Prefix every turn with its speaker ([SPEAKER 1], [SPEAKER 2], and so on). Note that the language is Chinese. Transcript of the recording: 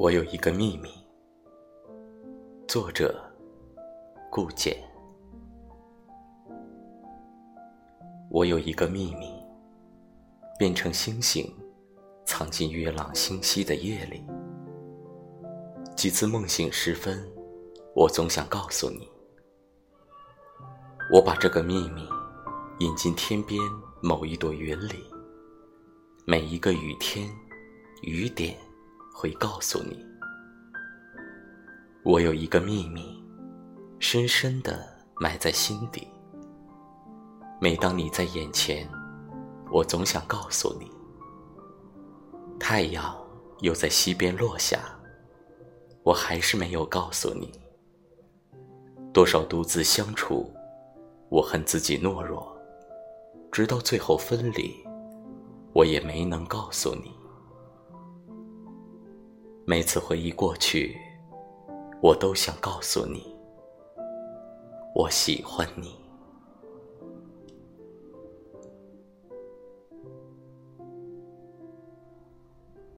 [SPEAKER 1] 我有一个秘密。作者：顾简。我有一个秘密，变成星星，藏进月朗星稀的夜里。几次梦醒时分，我总想告诉你，我把这个秘密引进天边某一朵云里。每一个雨天，雨点。会告诉你，我有一个秘密，深深的埋在心底。每当你在眼前，我总想告诉你，太阳又在西边落下，我还是没有告诉你。多少独自相处，我恨自己懦弱，直到最后分离，我也没能告诉你。每次回忆过去，我都想告诉你，我喜欢你。